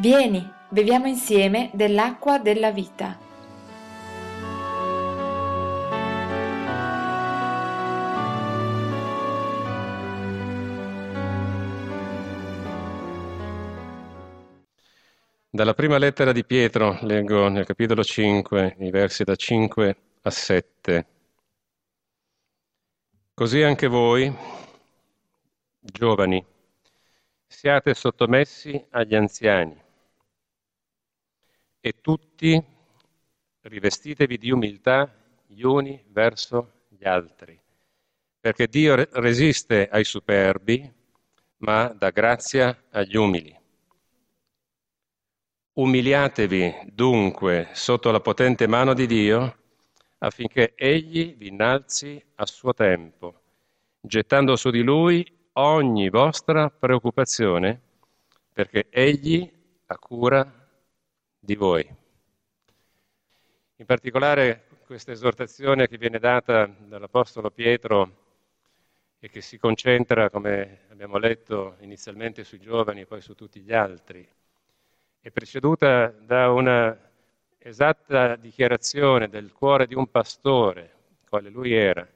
Vieni, beviamo insieme dell'acqua della vita. Dalla prima lettera di Pietro leggo nel capitolo 5, i versi da 5 a 7. Così anche voi, giovani, siate sottomessi agli anziani e tutti rivestitevi di umiltà gli uni verso gli altri, perché Dio resiste ai superbi, ma dà grazia agli umili. Umiliatevi dunque sotto la potente mano di Dio affinché Egli vi innalzi a suo tempo, gettando su di Lui ogni vostra preoccupazione, perché Egli ha cura di voi. In particolare questa esortazione che viene data dall'Apostolo Pietro e che si concentra, come abbiamo letto inizialmente sui giovani e poi su tutti gli altri, è preceduta da una esatta dichiarazione del cuore di un pastore, quale lui era,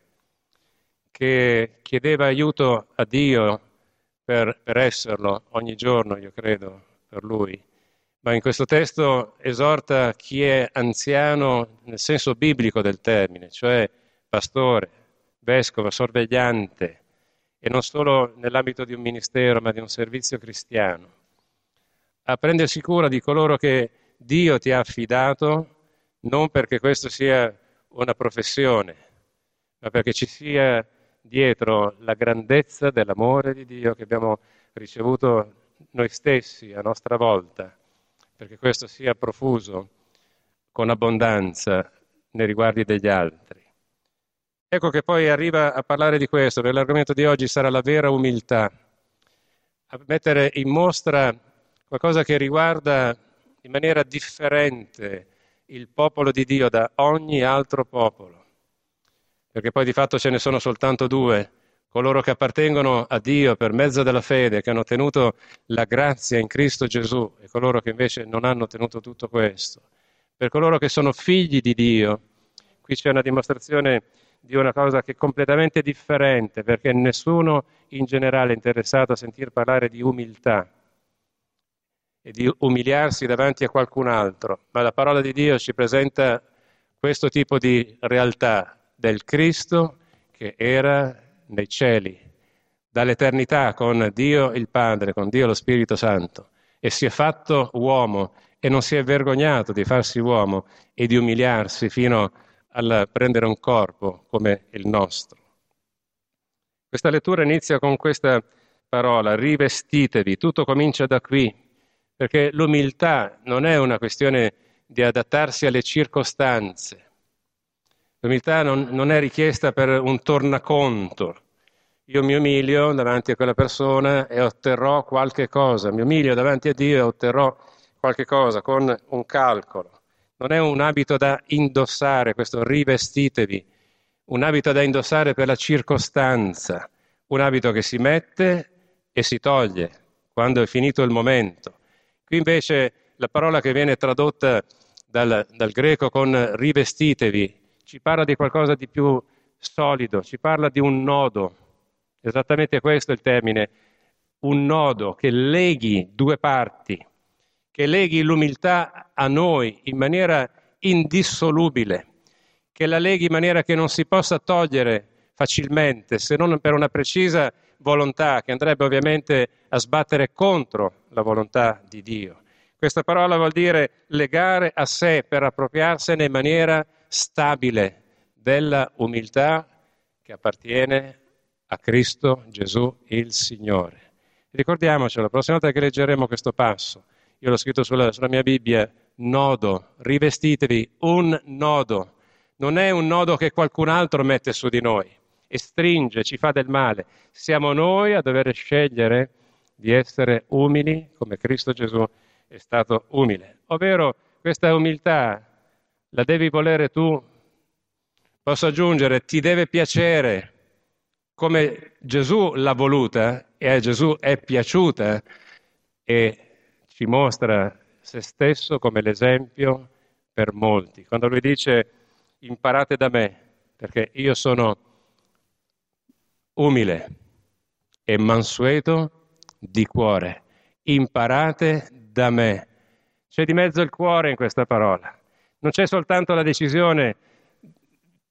che chiedeva aiuto a Dio per, per esserlo ogni giorno, io credo, per lui. Ma in questo testo esorta chi è anziano nel senso biblico del termine, cioè pastore, vescovo, sorvegliante, e non solo nell'ambito di un ministero, ma di un servizio cristiano. A prendersi cura di coloro che Dio ti ha affidato, non perché questo sia una professione, ma perché ci sia dietro la grandezza dell'amore di Dio che abbiamo ricevuto noi stessi a nostra volta, perché questo sia profuso con abbondanza nei riguardi degli altri. Ecco che poi arriva a parlare di questo, perché l'argomento di oggi sarà la vera umiltà, a mettere in mostra qualcosa che riguarda in maniera differente il popolo di Dio da ogni altro popolo, perché poi di fatto ce ne sono soltanto due, coloro che appartengono a Dio per mezzo della fede, che hanno tenuto la grazia in Cristo Gesù e coloro che invece non hanno tenuto tutto questo. Per coloro che sono figli di Dio, qui c'è una dimostrazione di una cosa che è completamente differente, perché nessuno in generale è interessato a sentir parlare di umiltà e di umiliarsi davanti a qualcun altro, ma la parola di Dio ci presenta questo tipo di realtà del Cristo che era nei cieli, dall'eternità con Dio il Padre, con Dio lo Spirito Santo, e si è fatto uomo e non si è vergognato di farsi uomo e di umiliarsi fino a prendere un corpo come il nostro. Questa lettura inizia con questa parola, rivestitevi, tutto comincia da qui, perché l'umiltà non è una questione di adattarsi alle circostanze. L'umiltà non, non è richiesta per un tornaconto. Io mi umilio davanti a quella persona e otterrò qualche cosa, mi umilio davanti a Dio e otterrò qualche cosa con un calcolo. Non è un abito da indossare, questo rivestitevi, un abito da indossare per la circostanza, un abito che si mette e si toglie quando è finito il momento. Qui invece la parola che viene tradotta dal, dal greco con rivestitevi ci parla di qualcosa di più solido, ci parla di un nodo, esattamente questo è il termine, un nodo che leghi due parti, che leghi l'umiltà a noi in maniera indissolubile, che la leghi in maniera che non si possa togliere facilmente, se non per una precisa volontà che andrebbe ovviamente a sbattere contro la volontà di Dio. Questa parola vuol dire legare a sé per appropriarsene in maniera stabile della umiltà che appartiene a Cristo Gesù il Signore. Ricordiamocelo, la prossima volta che leggeremo questo passo, io l'ho scritto sulla, sulla mia Bibbia, nodo, rivestitevi un nodo. Non è un nodo che qualcun altro mette su di noi e stringe, ci fa del male. Siamo noi a dover scegliere di essere umili come Cristo Gesù è stato umile. Ovvero questa umiltà la devi volere tu. Posso aggiungere, ti deve piacere come Gesù l'ha voluta e a Gesù è piaciuta e ci mostra se stesso come l'esempio per molti. Quando lui dice imparate da me, perché io sono umile e mansueto di cuore, imparate da me. C'è di mezzo il cuore in questa parola. Non c'è soltanto la decisione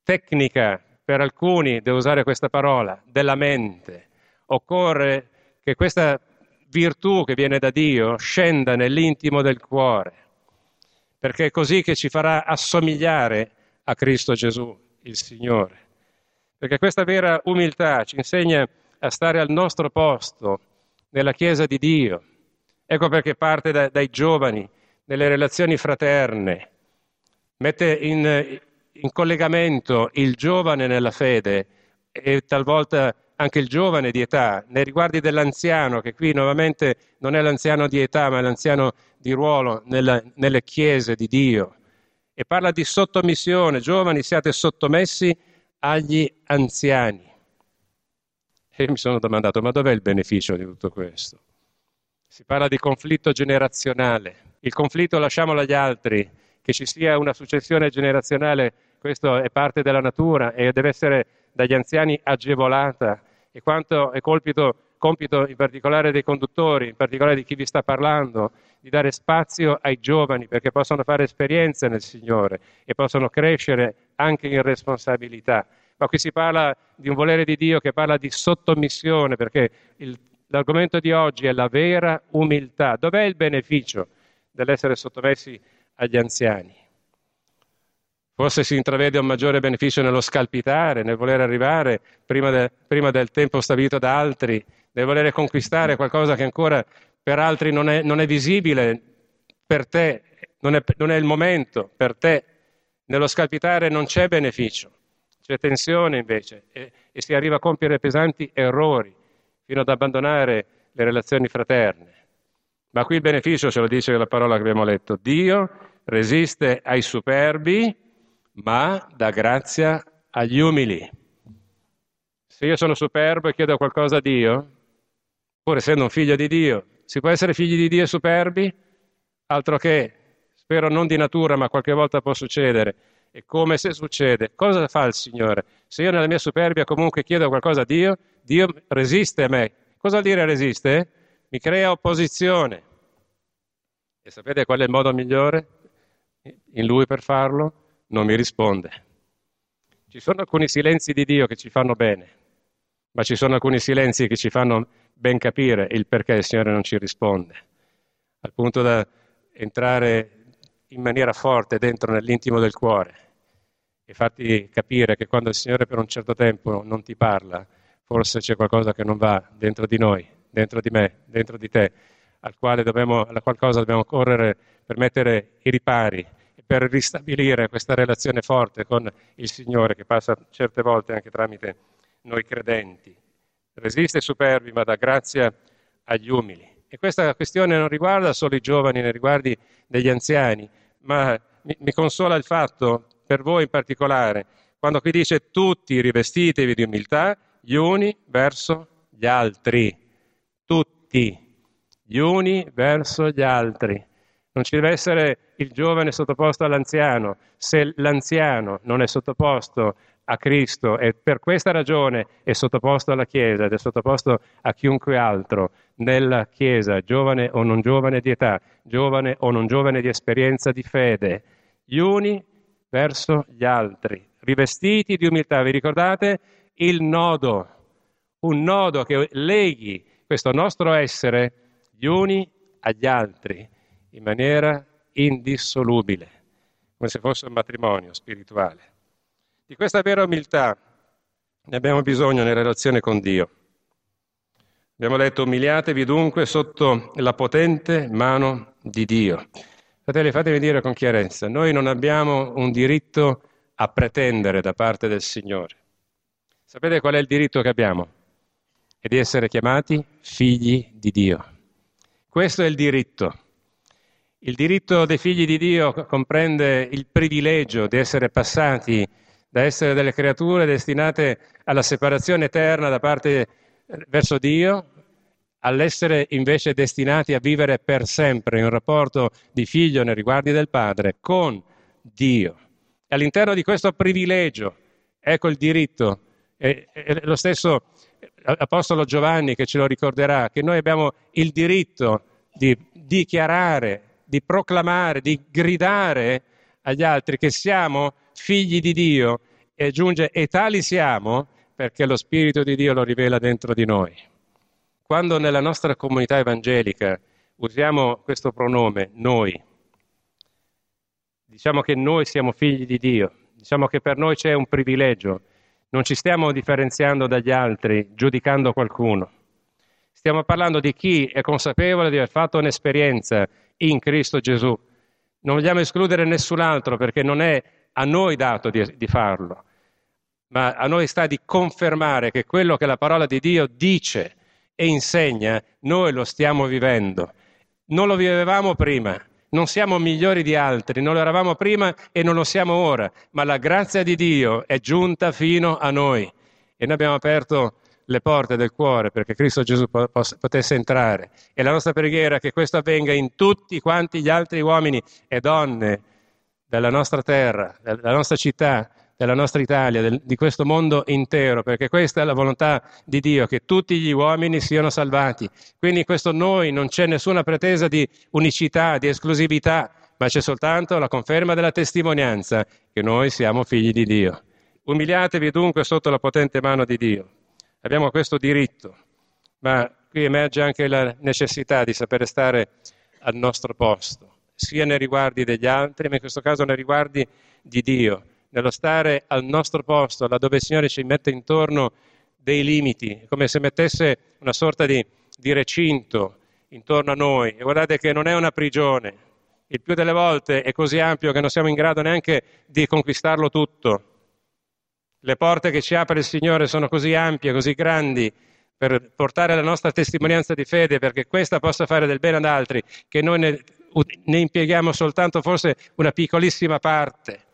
tecnica per alcuni, devo usare questa parola, della mente. Occorre che questa virtù che viene da Dio scenda nell'intimo del cuore, perché è così che ci farà assomigliare a Cristo Gesù, il Signore. Perché questa vera umiltà ci insegna a stare al nostro posto nella Chiesa di Dio. Ecco perché parte da, dai giovani, nelle relazioni fraterne, mette in, in collegamento il giovane nella fede e talvolta anche il giovane di età, nei riguardi dell'anziano, che qui nuovamente non è l'anziano di età, ma è l'anziano di ruolo nella, nelle chiese di Dio. E parla di sottomissione, giovani siate sottomessi agli anziani. E mi sono domandato, ma dov'è il beneficio di tutto questo? Si parla di conflitto generazionale. Il conflitto lasciamolo agli altri, che ci sia una successione generazionale, questo è parte della natura e deve essere dagli anziani agevolata e quanto è colpito, compito in particolare dei conduttori, in particolare di chi vi sta parlando, di dare spazio ai giovani perché possano fare esperienze nel Signore e possono crescere anche in responsabilità. Ma qui si parla di un volere di Dio che parla di sottomissione perché il, l'argomento di oggi è la vera umiltà. Dov'è il beneficio dell'essere sottomessi agli anziani? Forse si intravede un maggiore beneficio nello scalpitare, nel voler arrivare prima, de, prima, del tempo stabilito da altri, nel voler conquistare qualcosa che ancora per altri non è, non è visibile, per te non è, non è il momento, per te. Nello scalpitare non c'è beneficio, c'è tensione invece e, e si arriva a compiere pesanti errori fino ad abbandonare le relazioni fraterne. Ma qui il beneficio ce lo dice la parola che abbiamo letto. Dio resiste ai superbi ma dà grazia agli umili. Se io sono superbo e chiedo qualcosa a Dio, pur essendo un figlio di Dio, si può essere figli di Dio e superbi? Altro che, spero non di natura, ma qualche volta può succedere. E come se succede, cosa fa il Signore? Se io nella mia superbia comunque chiedo qualcosa a Dio, Dio resiste a me. Cosa vuol dire resiste? Mi crea opposizione. E sapete qual è il modo migliore in Lui per farlo? non mi risponde. Ci sono alcuni silenzi di Dio che ci fanno bene, ma ci sono alcuni silenzi che ci fanno ben capire il perché il Signore non ci risponde, al punto da entrare in maniera forte dentro nell'intimo del cuore e farti capire che quando il Signore per un certo tempo non ti parla, forse c'è qualcosa che non va dentro di noi, dentro di me, dentro di te, al quale dobbiamo, alla qualcosa dobbiamo correre per mettere i ripari per ristabilire questa relazione forte con il Signore che passa certe volte anche tramite noi credenti. Resiste ai superbi, ma dà grazia agli umili. E questa questione non riguarda solo i giovani, ne riguardi degli anziani, ma mi, mi consola il fatto, per voi in particolare, quando qui dice tutti rivestitevi di umiltà, gli uni verso gli altri. Tutti, gli uni verso gli altri. Non ci deve essere il giovane sottoposto all'anziano. Se l'anziano non è sottoposto a Cristo e per questa ragione è sottoposto alla Chiesa ed è sottoposto a chiunque altro nella Chiesa, giovane o non giovane di età, giovane o non giovane di esperienza di fede, gli uni verso gli altri, rivestiti di umiltà. Vi ricordate il nodo, un nodo che leghi questo nostro essere gli uni agli altri in maniera indissolubile, come se fosse un matrimonio spirituale. Di questa vera umiltà ne abbiamo bisogno nella relazione con Dio. Abbiamo letto umiliatevi dunque sotto la potente mano di Dio. Fratelli, fatemi dire con chiarezza, noi non abbiamo un diritto a pretendere da parte del Signore. Sapete qual è il diritto che abbiamo? È di essere chiamati figli di Dio. Questo è il diritto. Il diritto dei figli di Dio comprende il privilegio di essere passati da essere delle creature destinate alla separazione eterna da parte verso Dio all'essere invece destinati a vivere per sempre in un rapporto di figlio nei riguardi del Padre con Dio. E all'interno di questo privilegio, ecco il diritto, è, è lo stesso Apostolo Giovanni che ce lo ricorderà, che noi abbiamo il diritto di dichiarare, di proclamare, di gridare agli altri che siamo figli di Dio e aggiunge e tali siamo perché lo Spirito di Dio lo rivela dentro di noi. Quando nella nostra comunità evangelica usiamo questo pronome noi, diciamo che noi siamo figli di Dio, diciamo che per noi c'è un privilegio, non ci stiamo differenziando dagli altri, giudicando qualcuno. Stiamo parlando di chi è consapevole di aver fatto un'esperienza in Cristo Gesù. Non vogliamo escludere nessun altro perché non è a noi dato di, di farlo, ma a noi sta di confermare che quello che la parola di Dio dice e insegna, noi lo stiamo vivendo. Non lo vivevamo prima, non siamo migliori di altri, non lo eravamo prima e non lo siamo ora, ma la grazia di Dio è giunta fino a noi e noi abbiamo aperto le porte del cuore perché Cristo Gesù potesse entrare. E la nostra preghiera è che questo avvenga in tutti quanti gli altri uomini e donne della nostra terra, della nostra città, della nostra Italia, del, di questo mondo intero, perché questa è la volontà di Dio, che tutti gli uomini siano salvati. Quindi in questo noi non c'è nessuna pretesa di unicità, di esclusività, ma c'è soltanto la conferma della testimonianza che noi siamo figli di Dio. Umiliatevi dunque sotto la potente mano di Dio. Abbiamo questo diritto, ma qui emerge anche la necessità di sapere stare al nostro posto, sia nei riguardi degli altri, ma in questo caso nei riguardi di Dio nello stare al nostro posto, laddove il Signore ci mette intorno dei limiti, come se mettesse una sorta di, di recinto intorno a noi. E guardate che non è una prigione, il più delle volte è così ampio che non siamo in grado neanche di conquistarlo tutto. Le porte che ci apre il Signore sono così ampie, così grandi per portare la nostra testimonianza di fede, perché questa possa fare del bene ad altri, che noi ne, ne impieghiamo soltanto forse una piccolissima parte.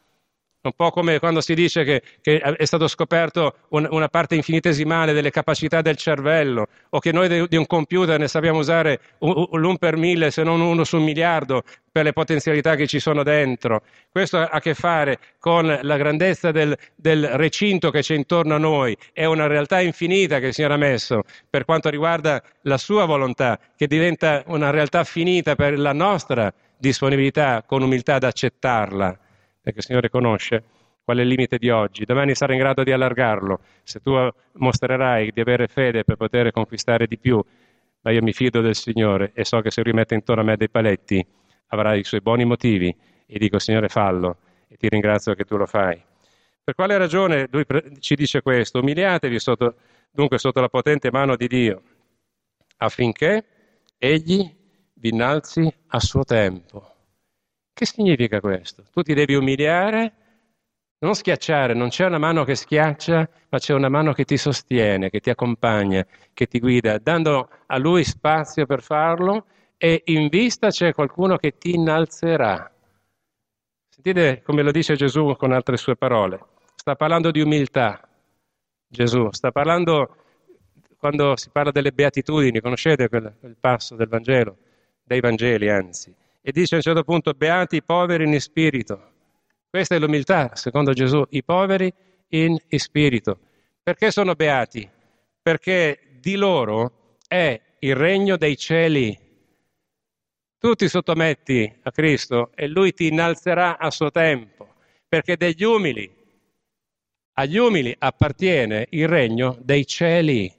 Un po' come quando si dice che, che è stato scoperto un, una parte infinitesimale delle capacità del cervello, o che noi di, di un computer ne sappiamo usare l'un per mille, se non uno su un miliardo, per le potenzialità che ci sono dentro. Questo ha a che fare con la grandezza del, del recinto che c'è intorno a noi, è una realtà infinita che il Signore ha messo per quanto riguarda la sua volontà, che diventa una realtà finita per la nostra disponibilità con umiltà ad accettarla perché il Signore conosce qual è il limite di oggi. Domani sarà in grado di allargarlo, se tu mostrerai di avere fede per poter conquistare di più. Ma io mi fido del Signore e so che se rimette intorno a me dei paletti avrà i suoi buoni motivi e dico Signore fallo e ti ringrazio che tu lo fai. Per quale ragione lui ci dice questo? Umiliatevi sotto, dunque sotto la potente mano di Dio affinché egli vi innalzi a suo tempo. Che significa questo? Tu ti devi umiliare, non schiacciare, non c'è una mano che schiaccia, ma c'è una mano che ti sostiene, che ti accompagna, che ti guida, dando a lui spazio per farlo e in vista c'è qualcuno che ti innalzerà. Sentite come lo dice Gesù con altre sue parole. Sta parlando di umiltà. Gesù sta parlando quando si parla delle beatitudini, conoscete quel, quel passo del Vangelo, dei Vangeli anzi e dice a un certo punto, beati i poveri in spirito. Questa è l'umiltà, secondo Gesù, i poveri in spirito. Perché sono beati? Perché di loro è il regno dei cieli. Tu ti sottometti a Cristo e Lui ti innalzerà a suo tempo, perché degli umili, agli umili appartiene il regno dei cieli.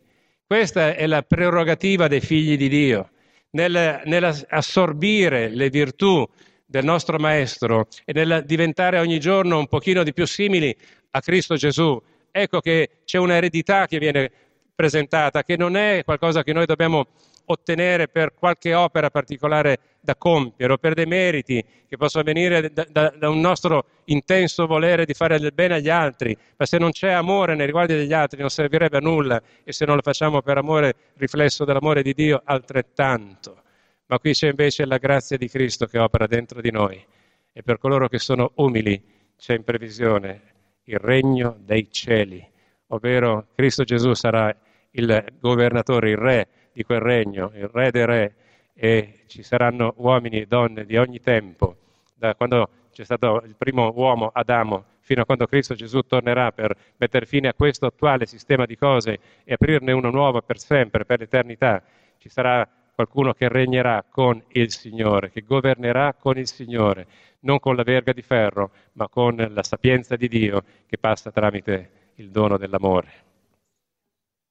Questa è la prerogativa dei figli di Dio nel, nell'assorbire le virtù del nostro Maestro e nel diventare ogni giorno un pochino di più simili a Cristo Gesù. Ecco che c'è un'eredità che viene presentata, che non è qualcosa che noi dobbiamo ottenere per qualche opera particolare da compiere o per dei meriti che possono venire da, da, da, un nostro intenso volere di fare del bene agli altri, ma se non c'è amore nei riguardi degli altri non servirebbe a nulla e se non lo facciamo per amore, riflesso dell'amore di Dio, altrettanto. Ma qui c'è invece la grazia di Cristo che opera dentro di noi. E per coloro che sono umili c'è in previsione il regno dei cieli, ovvero Cristo Gesù sarà il governatore, il re di quel regno, il re dei re, e ci saranno uomini e donne di ogni tempo, da quando c'è stato il primo uomo, Adamo, fino a quando Cristo Gesù tornerà per mettere fine a questo attuale sistema di cose e aprirne uno nuovo per sempre, per l'eternità. Ci sarà qualcuno che regnerà con il Signore, che governerà con il Signore, non con la verga di ferro, ma con la sapienza di Dio che passa tramite il dono dell'amore.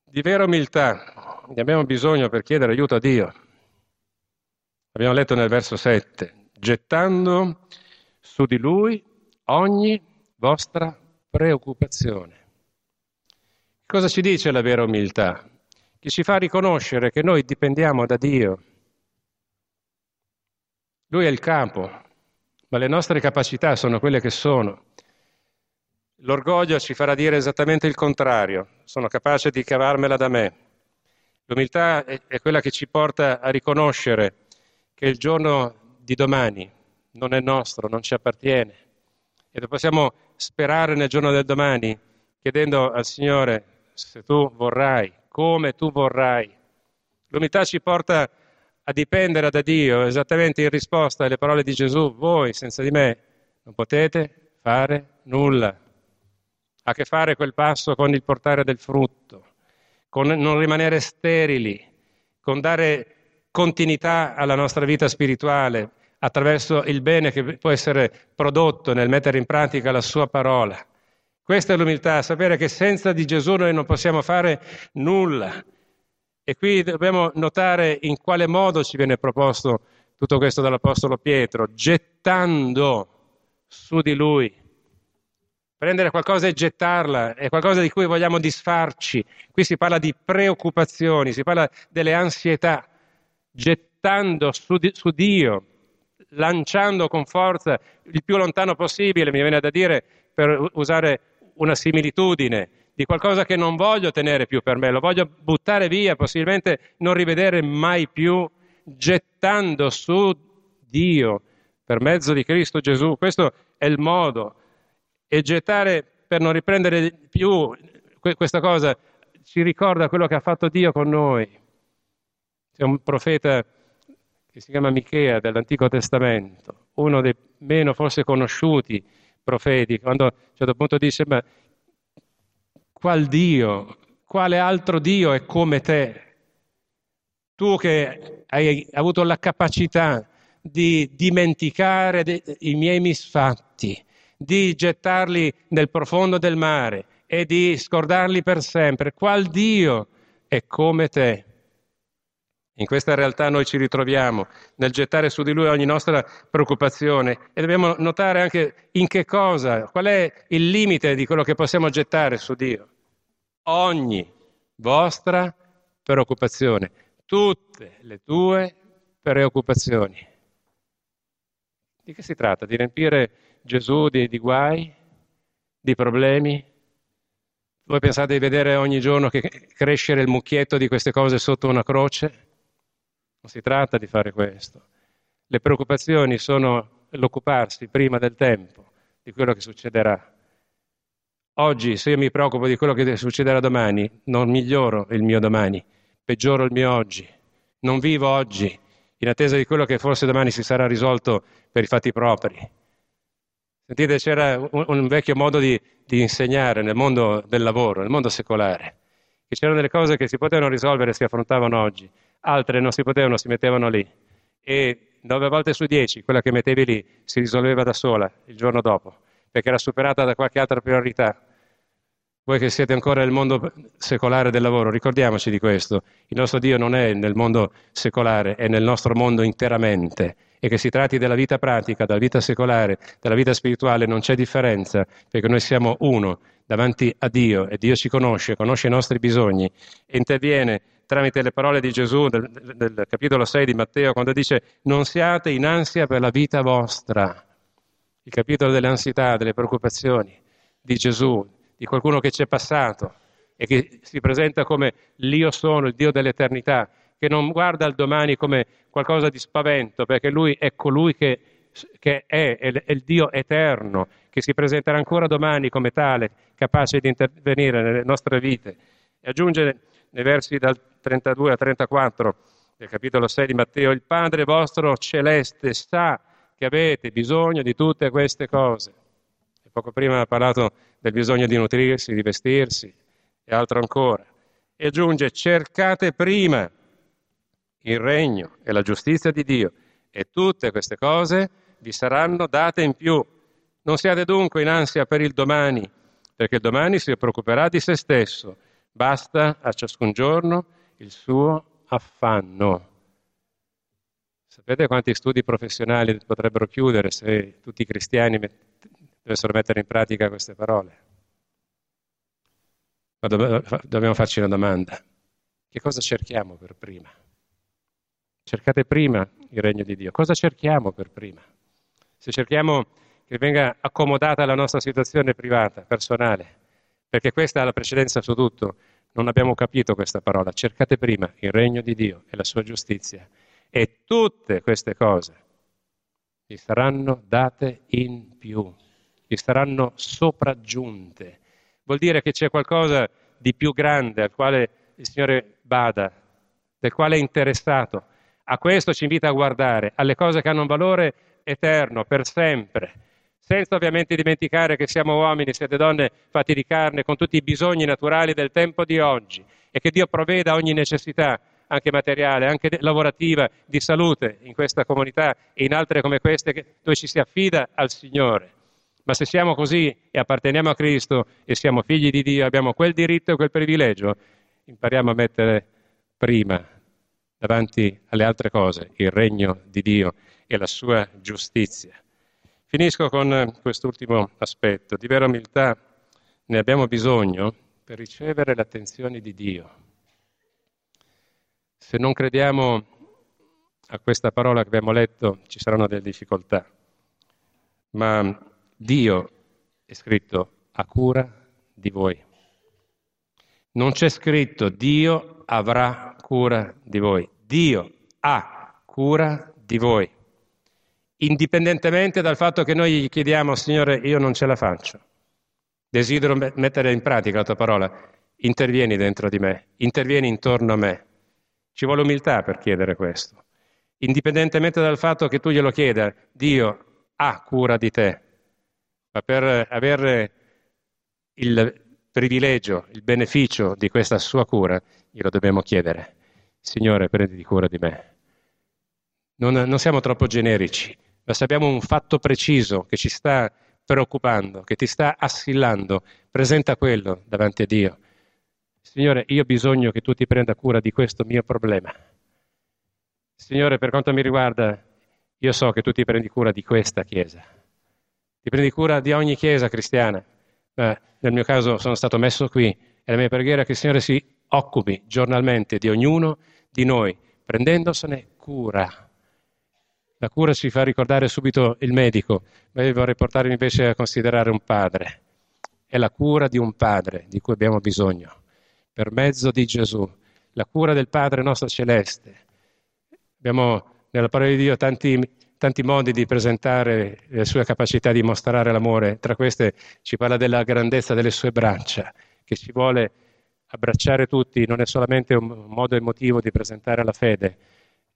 Di vera umiltà ne abbiamo bisogno per chiedere aiuto a Dio. Abbiamo letto nel verso 7, gettando su di Lui ogni vostra preoccupazione. Cosa ci dice la vera umiltà? che ci fa riconoscere che noi dipendiamo da Dio. Lui è il capo, ma le nostre capacità sono quelle che sono. L'orgoglio ci farà dire esattamente il contrario, sono capace di cavarmela da me. L'umiltà è quella che ci porta a riconoscere che il giorno di domani non è nostro, non ci appartiene. E possiamo sperare nel giorno del domani chiedendo al Signore se tu vorrai come tu vorrai. L'unità ci porta a dipendere da Dio, esattamente in risposta alle parole di Gesù, voi senza di me non potete fare nulla. Ha a che fare quel passo con il portare del frutto, con non rimanere sterili, con dare continuità alla nostra vita spirituale attraverso il bene che può essere prodotto nel mettere in pratica la sua parola. Questa è l'umiltà, sapere che senza di Gesù noi non possiamo fare nulla. E qui dobbiamo notare in quale modo ci viene proposto tutto questo dall'Apostolo Pietro, gettando su di lui. Prendere qualcosa e gettarla è qualcosa di cui vogliamo disfarci. Qui si parla di preoccupazioni, si parla delle ansietà, gettando su, di, su Dio, lanciando con forza il più lontano possibile, mi viene da dire, per usare una similitudine di qualcosa che non voglio tenere più per me, lo voglio buttare via, possibilmente non rivedere mai più, gettando su Dio per mezzo di Cristo Gesù. Questo è il modo. E gettare per non riprendere più questa cosa ci ricorda quello che ha fatto Dio con noi. C'è un profeta che si chiama Michea dell'Antico Testamento, uno dei meno forse conosciuti profeti, quando a un certo punto dice, ma qual Dio, quale altro Dio è come te? Tu che hai avuto la capacità di dimenticare i miei misfatti, di gettarli nel profondo del mare e di scordarli per sempre, qual Dio è come te? In questa realtà noi ci ritroviamo nel gettare su di lui ogni nostra preoccupazione e dobbiamo notare anche in che cosa, qual è il limite di quello che possiamo gettare su Dio. Ogni vostra preoccupazione, tutte le tue preoccupazioni. Di che si tratta? Di riempire Gesù di, di guai, di problemi? Voi pensate di vedere ogni giorno che crescere il mucchietto di queste cose sotto una croce? Non si tratta di fare questo. Le preoccupazioni sono l'occuparsi prima del tempo di quello che succederà. Oggi, se io mi preoccupo di quello che succederà domani, non miglioro il mio domani, peggioro il mio oggi. Non vivo oggi in attesa di quello che forse domani si sarà risolto per i fatti propri. Sentite, c'era un, un vecchio modo di, di, insegnare nel mondo del lavoro, nel mondo secolare, che c'erano delle cose che si potevano risolvere e si affrontavano oggi altre non si potevano, si mettevano lì. E nove volte su dieci quella che mettevi lì si risolveva da sola il giorno dopo, perché era superata da qualche altra priorità. Voi che siete ancora nel mondo secolare del lavoro, ricordiamoci di questo. Il nostro Dio non è nel mondo secolare, è nel nostro mondo interamente. E che si tratti della vita pratica, della vita secolare, della vita spirituale, non c'è differenza, perché noi siamo uno davanti a Dio e Dio ci conosce, conosce i nostri bisogni e interviene tramite le parole di Gesù del, del, capitolo 6 di Matteo, quando dice non siate in ansia per la vita vostra. Il capitolo delle ansietà, delle preoccupazioni di Gesù, di qualcuno che ci è passato e che si presenta come l'io sono, il Dio dell'eternità, che non guarda al domani come qualcosa di spavento, perché lui è colui che, che è, è, è il Dio eterno, che si presenterà ancora domani come tale, capace di intervenire nelle nostre vite. E aggiunge nei versi dal 32 a 34 del capitolo 6 di Matteo, il Padre vostro celeste sa che avete bisogno di tutte queste cose. E poco prima ha parlato del bisogno di nutrirsi, di vestirsi e altro ancora. E aggiunge, cercate prima il regno e la giustizia di Dio e tutte queste cose vi saranno date in più. Non siate dunque in ansia per il domani, perché il domani si preoccuperà di se stesso. Basta a ciascun giorno il suo affanno. Sapete quanti studi professionali potrebbero chiudere se tutti i cristiani dovessero mettere in pratica queste parole? Ma dobbiamo farci una domanda. Che cosa cerchiamo per prima? Cercate prima il regno di Dio. Cosa cerchiamo per prima? Se cerchiamo che venga accomodata la nostra situazione privata, personale, perché questa ha la precedenza su tutto, non abbiamo capito questa parola. Cercate prima il regno di Dio e la sua giustizia e tutte queste cose vi saranno date in più, vi saranno sopraggiunte. Vuol dire che c'è qualcosa di più grande al quale il Signore bada, del quale è interessato a questo ci invita a guardare, alle cose che hanno un valore eterno, per sempre, senza ovviamente dimenticare che siamo uomini, siete donne fatti di carne, con tutti i bisogni naturali del tempo di oggi e che Dio provveda ogni necessità, anche materiale, anche lavorativa, di salute in questa comunità e in altre come queste dove ci si affida al Signore. Ma se siamo così e apparteniamo a Cristo e siamo figli di Dio, abbiamo quel diritto e quel privilegio, impariamo a mettere prima davanti alle altre cose, il regno di Dio e la sua giustizia. Finisco con quest'ultimo aspetto. Di vera umiltà ne abbiamo bisogno per ricevere l'attenzione di Dio. Se non crediamo a questa parola che abbiamo letto, ci saranno delle difficoltà. Ma Dio è scritto a cura di voi. Non c'è scritto Dio avrà cura di voi. Dio ha cura di voi. Indipendentemente dal fatto che noi gli chiediamo, Signore, io non ce la faccio. Desidero mettere in pratica la tua parola. Intervieni dentro di me, intervieni intorno a me. Ci vuole umiltà per chiedere questo. Indipendentemente dal fatto che tu glielo chieda, Dio ha cura di te. Ma per avere il privilegio, il beneficio di questa sua cura, glielo dobbiamo chiedere. Signore, prenditi cura di me. Non, non siamo troppo generici, ma se abbiamo un fatto preciso che ci sta preoccupando, che ti sta assillando, presenta quello davanti a Dio. Signore, io ho bisogno che tu ti prenda cura di questo mio problema. Signore, per quanto mi riguarda, io so che tu ti prendi cura di questa Chiesa. Ti prendi cura di ogni Chiesa cristiana. Eh, nel mio caso sono stato messo qui e la mia preghiera è che il Signore si occupi giornalmente di ognuno di noi, prendendosene cura. La cura ci fa ricordare subito il medico, ma io vorrei portarvi invece a considerare un padre. È la cura di un padre di cui abbiamo bisogno, per mezzo di Gesù, la cura del Padre nostro celeste. Abbiamo nella parola di Dio tanti, tanti modi di presentare le sue capacità di mostrare l'amore, tra queste ci parla della grandezza delle sue braccia, che ci vuole abbracciare tutti non è solamente un modo emotivo di presentare la fede,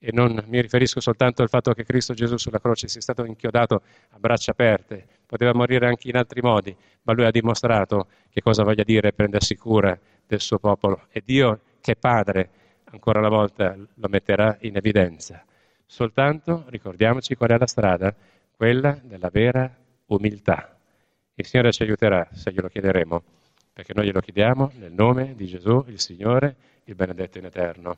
e non mi riferisco soltanto al fatto che Cristo Gesù sulla croce sia stato inchiodato a braccia aperte, poteva morire anche in altri modi, ma lui ha dimostrato che cosa voglia dire prendersi cura del suo popolo. E Dio, che Padre, ancora una volta lo metterà in evidenza. Soltanto ricordiamoci qual è la strada, quella della vera umiltà. Il Signore ci aiuterà se glielo chiederemo perché noi glielo chiediamo nel nome di Gesù, il Signore, il benedetto in eterno.